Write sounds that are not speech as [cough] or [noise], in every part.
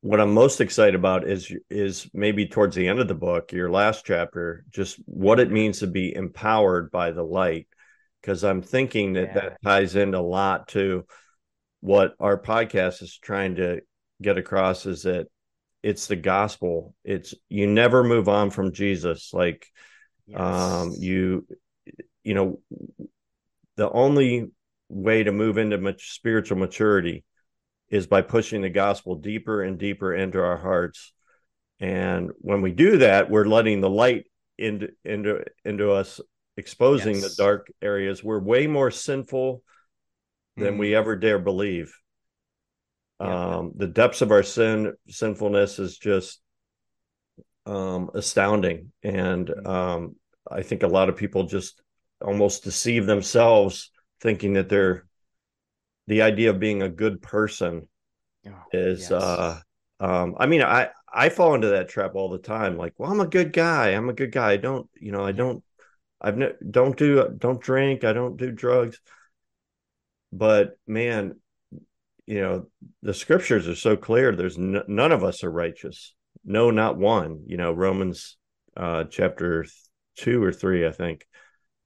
what I'm most excited about is is maybe towards the end of the book, your last chapter, just what it means to be empowered by the light. Because I'm thinking that yeah. that ties in a lot to what our podcast is trying to get across is that it's the gospel. It's you never move on from Jesus. Like yes. um you you know the only way to move into much spiritual maturity is by pushing the gospel deeper and deeper into our hearts. And when we do that, we're letting the light into into into us, exposing yes. the dark areas. We're way more sinful than mm. we ever dare believe. Yeah. Um, the depths of our sin sinfulness is just um, astounding, and mm. um, I think a lot of people just almost deceive themselves thinking that they're the idea of being a good person oh, is yes. uh um i mean i i fall into that trap all the time like well i'm a good guy. I'm a good guy. I don't you know i don't i've no don't do don't drink. I don't do drugs. But man you know the scriptures are so clear. There's n- none of us are righteous. No not one. You know romans uh chapter 2 or 3 i think.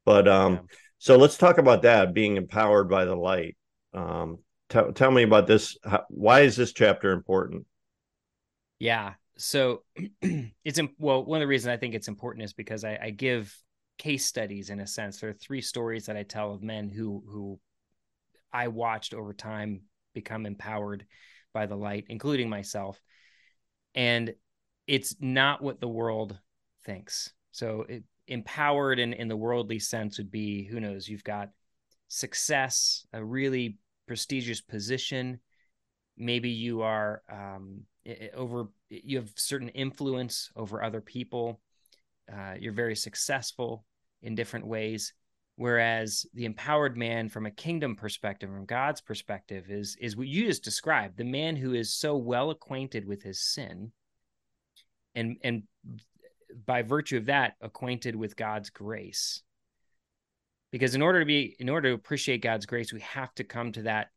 But um yeah. so let's talk about that being empowered by the light um, tell tell me about this. How, why is this chapter important? Yeah. So [clears throat] it's well, one of the reasons I think it's important is because I, I give case studies in a sense. There are three stories that I tell of men who who I watched over time become empowered by the light, including myself. And it's not what the world thinks. So it, empowered in, in the worldly sense would be, who knows, you've got success, a really prestigious position. Maybe you are um, over, you have certain influence over other people. Uh, you're very successful in different ways. Whereas the empowered man, from a kingdom perspective, from God's perspective, is is what you just described: the man who is so well acquainted with his sin, and and by virtue of that, acquainted with God's grace because in order to be in order to appreciate god's grace we have to come to that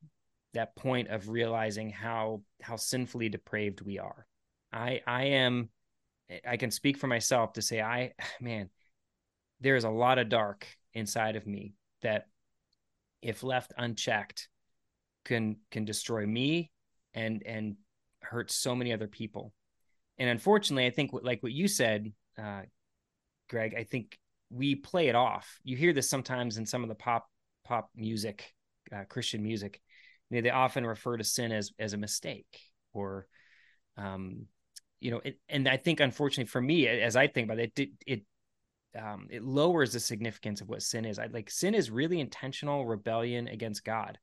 that point of realizing how how sinfully depraved we are. I i am i can speak for myself to say i [sighs] man there's a lot of dark inside of me that if left unchecked can can destroy me and and hurt so many other people. And unfortunately i think like what you said uh, greg i think we play it off. You hear this sometimes in some of the pop pop music, uh, Christian music. You know, they often refer to sin as as a mistake or, um, you know, it, and I think unfortunately for me, as I think about it, it it um, it lowers the significance of what sin is. I like sin is really intentional rebellion against God,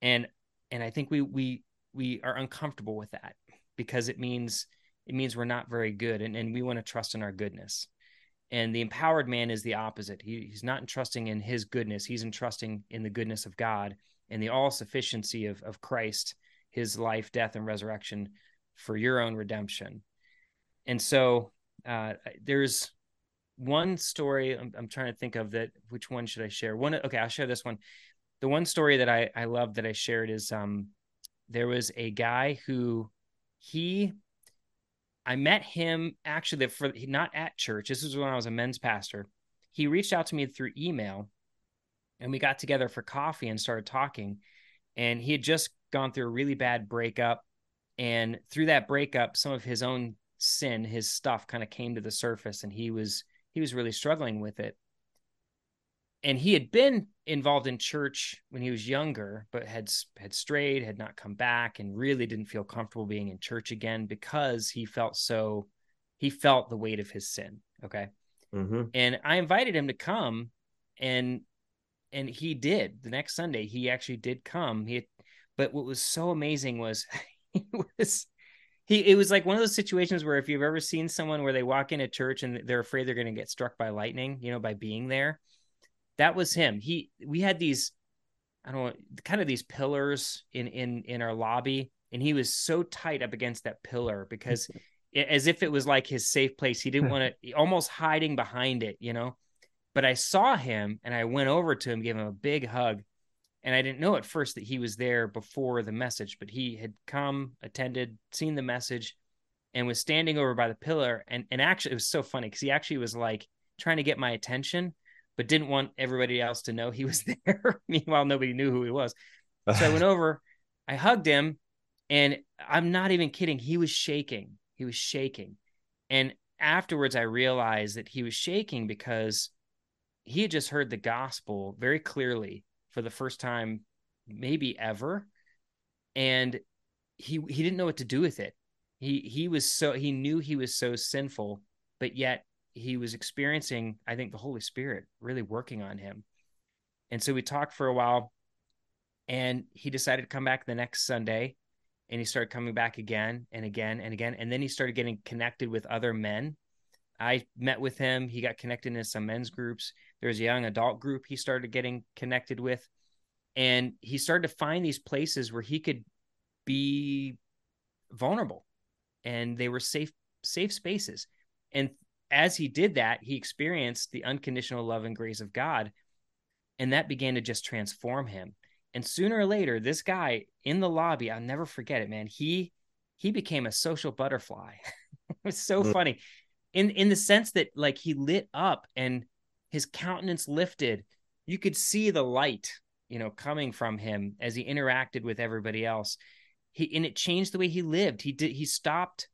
and and I think we we we are uncomfortable with that because it means it means we're not very good, and and we want to trust in our goodness. And the empowered man is the opposite. He, he's not entrusting in his goodness, he's entrusting in the goodness of God and the all sufficiency of, of Christ, his life, death, and resurrection for your own redemption. And so uh, there's one story I'm, I'm, trying to think of that. Which one should I share? One, okay, I'll share this one. The one story that I, I love that I shared is um, there was a guy who he I met him actually for not at church. This was when I was a men's pastor. He reached out to me through email and we got together for coffee and started talking. And he had just gone through a really bad breakup. And through that breakup, some of his own sin, his stuff kind of came to the surface and he was he was really struggling with it and he had been involved in church when he was younger but had had strayed had not come back and really didn't feel comfortable being in church again because he felt so he felt the weight of his sin okay mm-hmm. and i invited him to come and and he did the next sunday he actually did come he had, but what was so amazing was [laughs] he was he it was like one of those situations where if you've ever seen someone where they walk in a church and they're afraid they're going to get struck by lightning, you know, by being there. That was him. He we had these I don't know, kind of these pillars in in in our lobby and he was so tight up against that pillar because [laughs] as if it was like his safe place. He didn't want to almost hiding behind it, you know. But I saw him and I went over to him, gave him a big hug. And I didn't know at first that he was there before the message, but he had come, attended, seen the message, and was standing over by the pillar. And and actually it was so funny because he actually was like trying to get my attention, but didn't want everybody else to know he was [laughs] there. [laughs] Meanwhile, nobody knew who he was. So I [laughs] went over, I hugged him, and I'm not even kidding. He was shaking. He was shaking. And afterwards, I realized that he was shaking because he had just heard the gospel very clearly for the first time, maybe ever. And he he didn't know what to do with it. He he was so he knew he was so sinful, but yet he was experiencing, I think, the Holy Spirit really working on him. And so we talked for a while, and he decided to come back the next Sunday and he started coming back again and again and again. And then he started getting connected with other men. I met with him. He got connected in some men's groups. There was a young adult group he started getting connected with. And he started to find these places where he could be vulnerable and they were safe safe spaces. And as he did that he experienced the unconditional love and grace of god and that began to just transform him and sooner or later, this guy in the lobby, I'll never forget it, man. He he became a social butterfly. [laughs] it was so mm-hmm. funny. In in the sense that like he lit up and his countenance lifted. You could see the light, you know, coming from him as he interacted with everybody else. He and it changed the way he lived. He did he stopped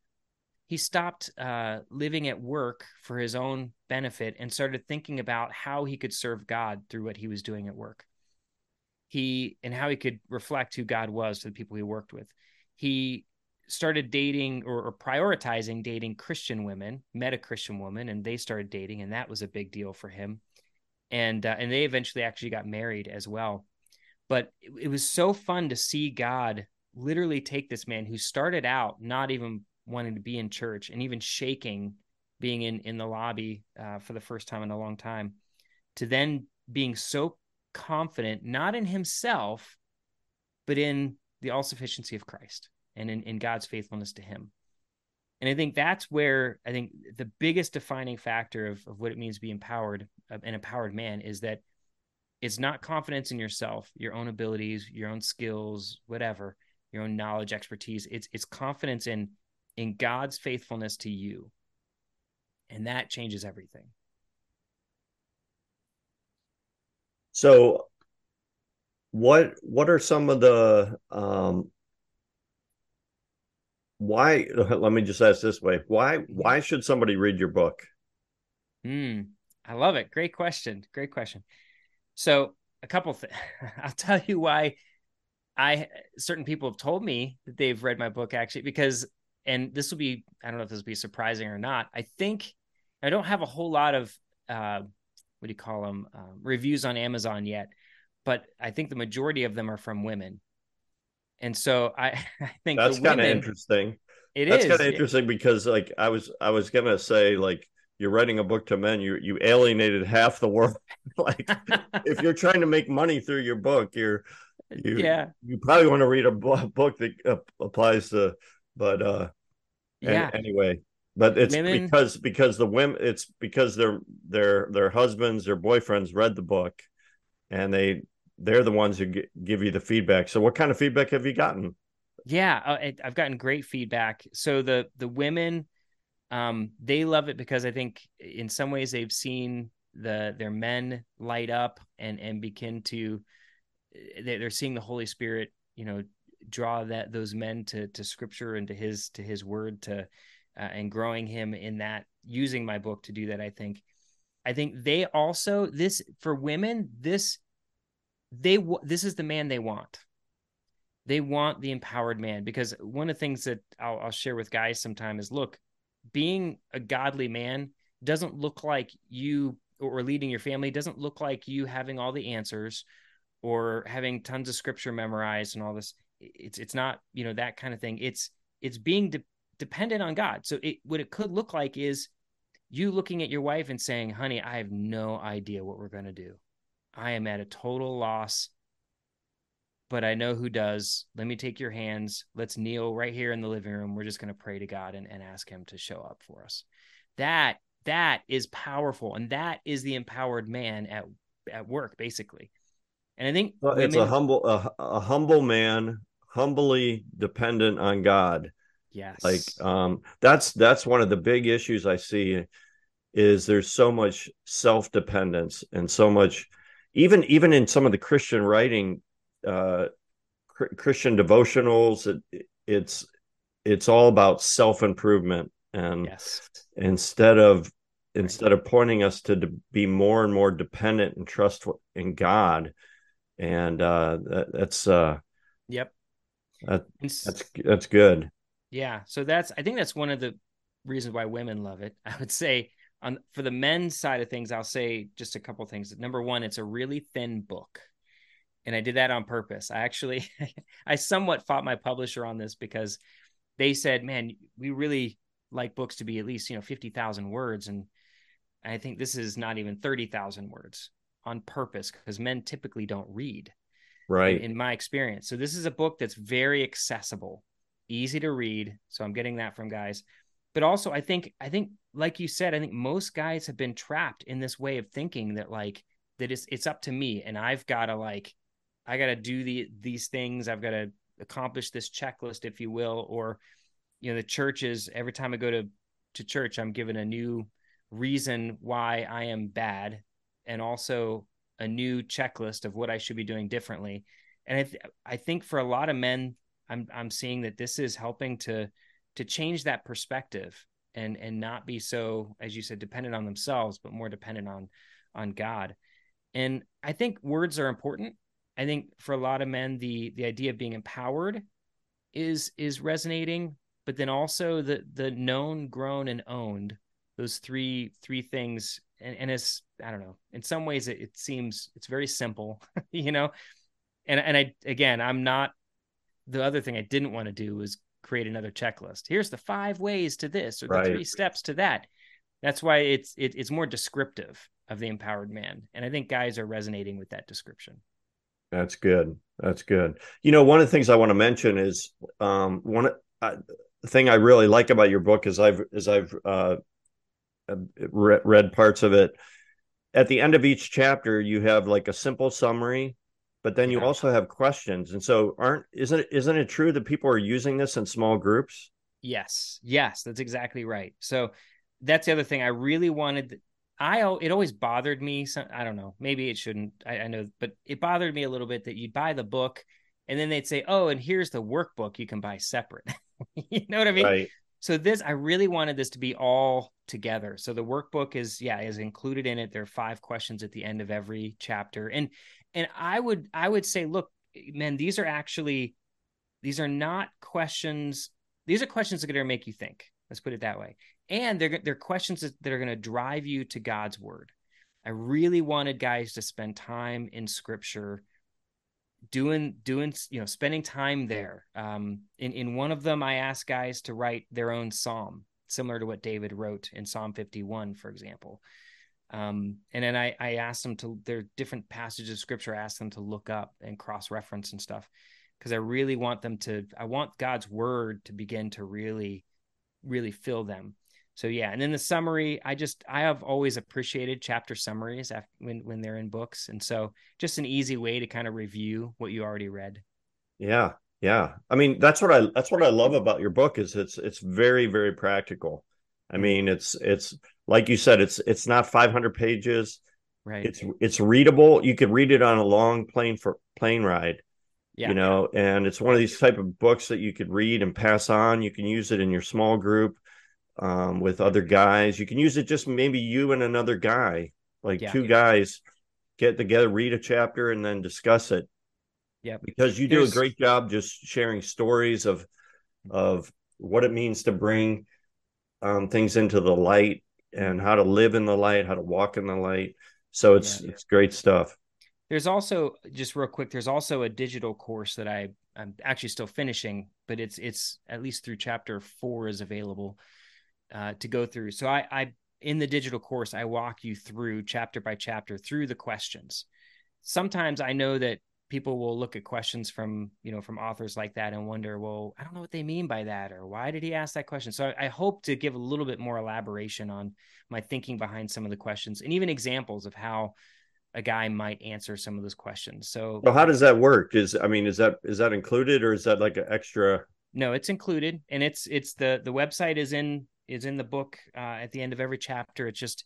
he stopped uh, living at work for his own benefit and started thinking about how he could serve God through what he was doing at work he and how he could reflect who God was to the people he worked with. He started dating or, or, prioritizing dating Christian women, met a Christian woman, and they started dating, and that was a big deal for him. And uh, and they eventually actually got married as well. But it, it was so fun to see God literally take this man who started out not even wanting to be in church and even shaking being in in the lobby uh, for the first time in a long time to then being so confident not in himself, but in the all sufficiency of Christ and in, in God's faithfulness to him. And I think that's where I think the biggest defining factor of, of what it means to be empowered, uh, an empowered man, is that it's not confidence in yourself, your own abilities, your own skills, whatever, your own knowledge, expertise. It's it's confidence in in God's faithfulness to you. And that changes everything. So what what are some of the um why [laughs] let me just ask this way. Why why should somebody read your book? Hmm, i love it. Great question. Great question. So a couple things [laughs] i'll tell you why i certain people have told me that they've read my book actually because and this will be i don't know if this will be surprising or not i think i don't have a whole lot of uh what do you call them um, reviews on Amazon yet, but I think the majority of them are from women. And so I, [laughs] I think that's kind of interesting. It that's is. kind of interesting because like I was I was gonna say like you're writing a book to men you you alienated half the world [laughs] like if you're trying to make money through your book you're you yeah you probably want to read a book that uh, applies to but uh yeah. anyway but it's women, because because the women it's because their their their husbands their boyfriends read the book and they they're the ones who g- give you the feedback. So what kind of feedback have you gotten? Yeah uh, i've gotten great feedback. So the the women um they love it because i think in some ways they've seen the their men light up and and begin to they're seeing the holy spirit you know draw that those men to to scripture and to his to his word to uh, and growing him in that using my book to do that i think. I think they also this for women this they this is the man they want. They want the empowered man because one of the things that I'll, I'll share with guys sometime is look being a godly man doesn't look like you or leading your family doesn't look like you having all the answers or having tons of scripture memorized and all this it's it's not you know that kind of thing it's it's being de- dependent on God. So it what it could look like is you looking at your wife and saying, "Honey, I have no idea what we're going to do. I am at a total loss, but I know who does. Let me take your hands. Let's kneel right here in the living room. We're just going to pray to God and, and ask him to show up for us." That that is powerful and that is the empowered man at at work basically. And I think well, women... it's a humble a, a humble man humbly dependent on God. Yes. Like um that's that's one of the big issues I see is there's so much self-dependence and so much even even in some of the Christian writing uh Christian devotionals it, it's it's all about self-improvement and yes. instead of instead of pointing us to be more and more dependent and trust in God and uh that, that's uh yep that, that's that's good. Yeah. So that's I think that's one of the reasons why women love it. [laughs] I would say on for the men's side of things, I'll say just a couple things. Number one, it's a really thin book. And I did that on purpose. I actually [laughs] I somewhat fought my publisher on this because they said, "Man, we really like books to be at least, you know, 50,000 words and I think this is not even 30,000 words on purpose because men typically don't read right. in, in my experience. So this is a book that's very accessible easy to read. So i'm getting that from guys. But also i think i think like you said i think most guys have been trapped in this way of thinking that like that it's it's up to me and i've got to like i got to do the these things. I've got to accomplish this checklist if you will or you know the church is every time i go to to church i'm given a new reason why i am bad. And also a new checklist of what I should be doing differently. And I, th- I think for a lot of men, I'm I'm seeing that this is helping to to change that perspective and and not be so, as you said, dependent on themselves, but more dependent on on God. And I think words are important. I think for a lot of men, the the idea of being empowered is is resonating, but then also the the known, grown, and owned those three three things and, and it's i don't know in some ways it, it seems it's very simple [laughs] you know? And and i again i'm not the other thing i didn't want to do was create another checklist. Here's the five ways to this or the right. three steps to that. That's why it's it, it's more descriptive of the empowered man. And i think guys are resonating with that description. That's good. That's good. You know one of the things i want to mention is um one uh, thing i really like about your book is i've is i've uh read parts of it. At the end of each chapter, you have like a simple summary, but then you also have questions. And so, aren't isn't it isn't it true that people are using this in small groups? Yes, yes, that's exactly right. So that's the other thing I really wanted. I it always bothered me. So, I don't know. Maybe it shouldn't. I, I know, but it bothered me a little bit that you'd buy the book and then they'd say, "Oh, and here's the workbook you can buy separate." [laughs] you know what I mean? Right. So this, I really wanted this to be all together. So the workbook is, yeah, is included in it. There are five questions at the end of every chapter, and and I would I would say, look, man, these are actually these are not questions. These are questions that are going to make you think. Let's put it that way. And they're they're questions that, are going to drive you to God's word. I really wanted guys to spend time in Scripture doing doing you know spending time there. Um in in one of them i asked guys to write their own psalm similar to what david wrote in psalm 51 for example. Um and then i i asked them to there are different passages of scripture i asked them to look up and cross reference and stuff because i really want them to i want god's word to begin to really really fill them so yeah and then the summary i just i have always appreciated chapter summaries after, when when they're in books and so just an easy way to kind of review what you already read. Yeah yeah. I mean that's what i that's what i love about your book is it's it's very very practical. I mm-hmm. mean it's it's like you said it's it's not 500 pages. Right. It's it's readable. You could read it on a long plane for plane ride yeah, you know and it's one of these type of books that you could read and pass on. You can use it in your small group um, with other guys. You can use it just maybe you and another guy, like yeah. two guys get together, read a chapter, and then discuss it. Yeah, because you do a great job just sharing stories of of what it means to bring um, things into the light and how to live in the light, how to walk in the light. So it's yeah. it's great stuff. There's also just real quick. There's also a digital course that I I'm actually still finishing but it's it's at least through chapter four is available uh, to go through. So I, I in the digital course I walk you through chapter by chapter through the questions. Sometimes I know that people will look at questions from you know from authors like that and wonder well i don't know what they mean by that or why did he ask that question so i, I hope to give a little bit more elaboration on my thinking behind some of the questions and even examples of how a guy might answer some of those questions so well how does that work is i mean is that is that included or is that like an extra no it's included and it's it's the the website is in is in the book uh, at the end of every chapter. It's just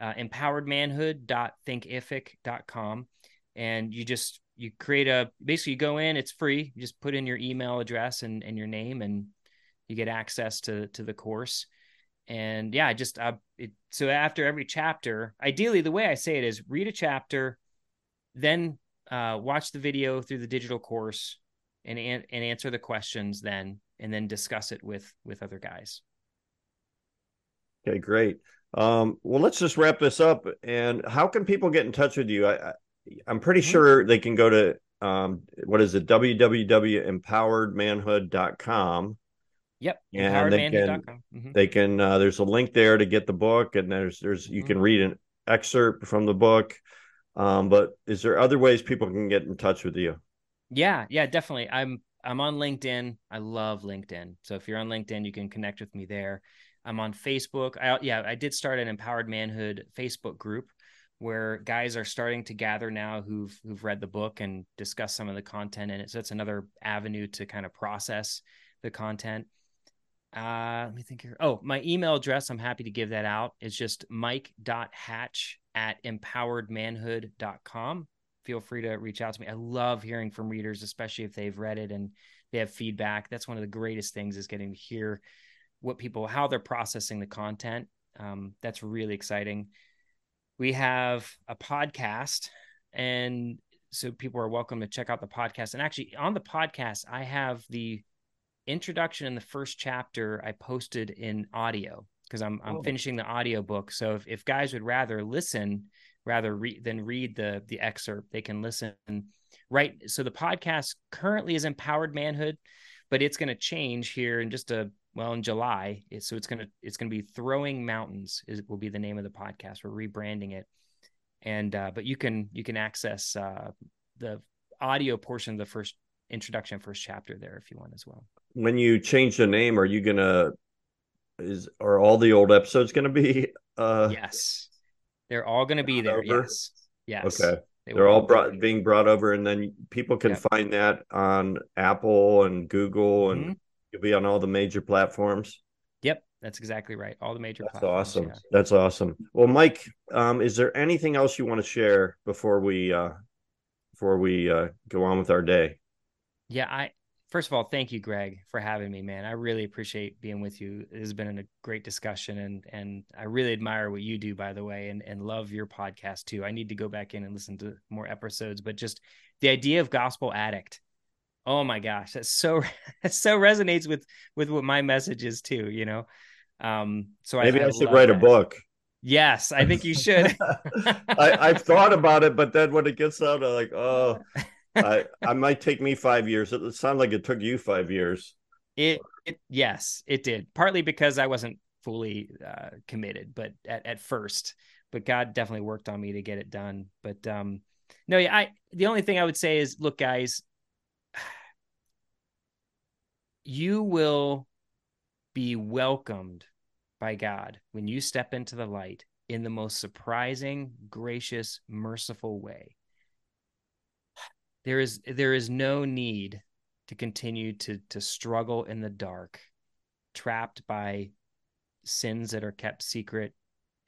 uh, empoweredmanhood.thinkific.com and you just you create a basically you go in it's free. You just put in your email address and, and your name and you get access to to the course. And yeah just uh, it, so after every chapter ideally the way i say it is read a chapter then uh, watch the video through the digital course and and answer the questions then and then discuss it with with other guys okay great um, well let's just wrap this up and how can people get in touch with you I, I'm pretty mm-hmm. sure they can go to um, what is it www.empoweredmanhood.com. Yep, and they can mm-hmm. they can uh, there's a link there to get the book, and there's there's you mm-hmm. can read an excerpt from the book. Um, but is there other ways people can get in touch with you? Yeah, yeah, definitely. I'm I'm on LinkedIn. I love LinkedIn. So if you're on LinkedIn, you can connect with me there. I'm on Facebook. I, yeah, I did start an Empowered Manhood Facebook group where guys are starting to gather now who've who've read the book and discuss some of the content in it. So that's another avenue to kind of process the content. Uh, let me think here. Oh, my email address, I'm happy to give that out. It's just mike.hatch at empoweredmanhood.com. Feel free to reach out to me. I love hearing from readers, especially if they've read it and they have feedback. That's one of the greatest things is getting to hear what people, how they're processing the content. Um, that's really exciting we have a podcast and so people are welcome to check out the podcast and actually on the podcast i have the introduction in the first chapter i posted in audio because i'm i'm oh. finishing the audio book so if, if guys would rather listen rather re- than read the the excerpt they can listen right so the podcast currently is empowered manhood but it's going to change here in just a well in July. So it's gonna it's gonna be Throwing Mountains is will be the name of the podcast. We're rebranding it, and uh, but you can you can access uh, the audio portion of the first introduction, first chapter there if you want as well. When you change the name, are you gonna is are all the old episodes gonna be? uh Yes, they're all gonna be there. Over? Yes, yes. Okay. They are all brought being brought over, and then people can yep. find that on Apple and Google and. Mm-hmm You'll be on all the major platforms. Yep, that's exactly right. All the major. That's awesome. Yeah. That's awesome. Well, Mike, um, is there anything else you want to share before we uh, before we uh, go on with our day? Yeah, I first of all, thank you, Greg, for having me, man. I really appreciate being with you. It has been a great discussion, and and I really admire what you do, by the way, and and love your podcast too. I need to go back in and listen to more episodes, but just the idea of gospel addict oh my gosh that's so [laughs] that so resonates with with what my message is too you know? Um so I maybe i, I should write that. a book. Yes i think you should. [laughs] I, i've thought about it but then when it gets out i'm like oh [laughs] i i might take me five years. It sounds like it took you five years. It, it yes it did. Partly because i wasn't fully uh, committed but at, at first but god definitely worked on me to get it done. But um no yeah i the only thing i would say is look guys you will be welcomed by God when you step into the light in the most surprising, gracious, merciful way. There is there is no need to continue to to struggle in the dark, trapped by sins that are kept secret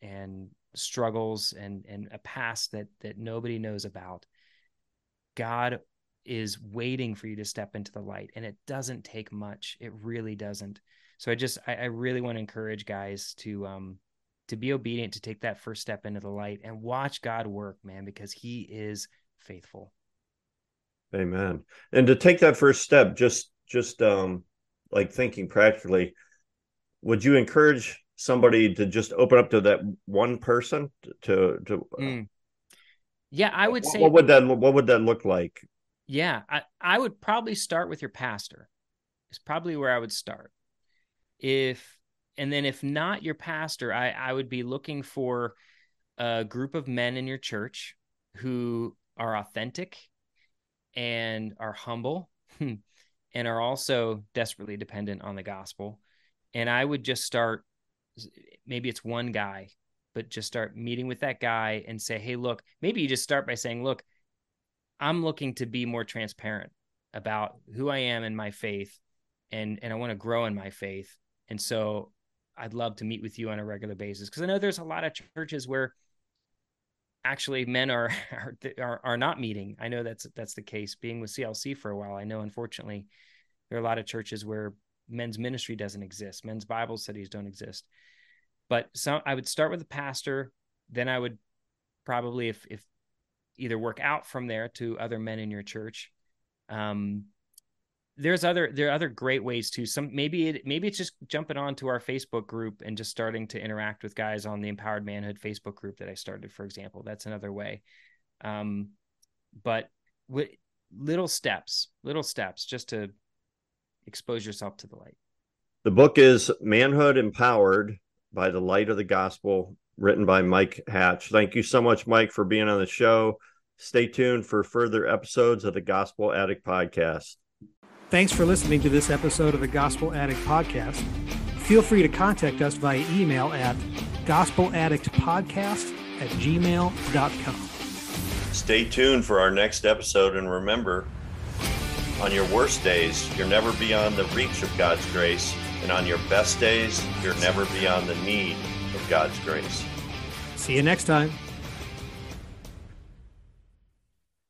and struggles and and a past that that nobody knows about. God is waiting for you to step into the light and it doesn't take much it really doesn't. So i just i, I really want to encourage guys to um to be obedient to take that first step into the light and watch god work man because he is faithful. Amen. And to take that first step just just um like thinking practically would you encourage somebody to just open up to that one person to to mm. yeah i would say what would that what would that look like yeah, I, I would probably start with your pastor. is probably where I would start. If and then if not your pastor, I, I would be looking for a group of men in your church who are authentic and are humble [laughs] and are also desperately dependent on the gospel. And I would just start, maybe it's one guy, but just start meeting with that guy and say, hey, look, maybe you just start by saying, look, I'm looking to be more transparent about who I am in my faith and and I want to grow in my faith. And so I'd love to meet with you on a regular basis because I know there's a lot of churches where actually men [laughs] are, are are not meeting. I know that's that's the case. Being with CLC for a while, I know unfortunately there are a lot of churches where men's ministry doesn't exist, men's Bible studies don't exist. But some I would start with the pastor, then I would probably if if either work out from there to other men in your church. Um, there's other there are other great ways too. Some maybe it maybe it's just jumping onto our Facebook group and just starting to interact with guys on the Empowered Manhood Facebook group that I started, for example. That's another way. Um, but with little steps, little steps, just to expose yourself to the light. The book is Manhood Empowered by the Light of the Gospel, written by Mike Hatch. Thank you so much, Mike, for being on the show. Stay tuned for further episodes of the Gospel Addict Podcast. Thanks for listening to this episode of the Gospel Addict Podcast. Feel free to contact us via email at gospeladdictpodcast at gmail.com. Stay tuned for our next episode and remember, on your worst days, you're never beyond the reach of God's grace, and on your best days, you're never beyond the need of God's grace. See you next time.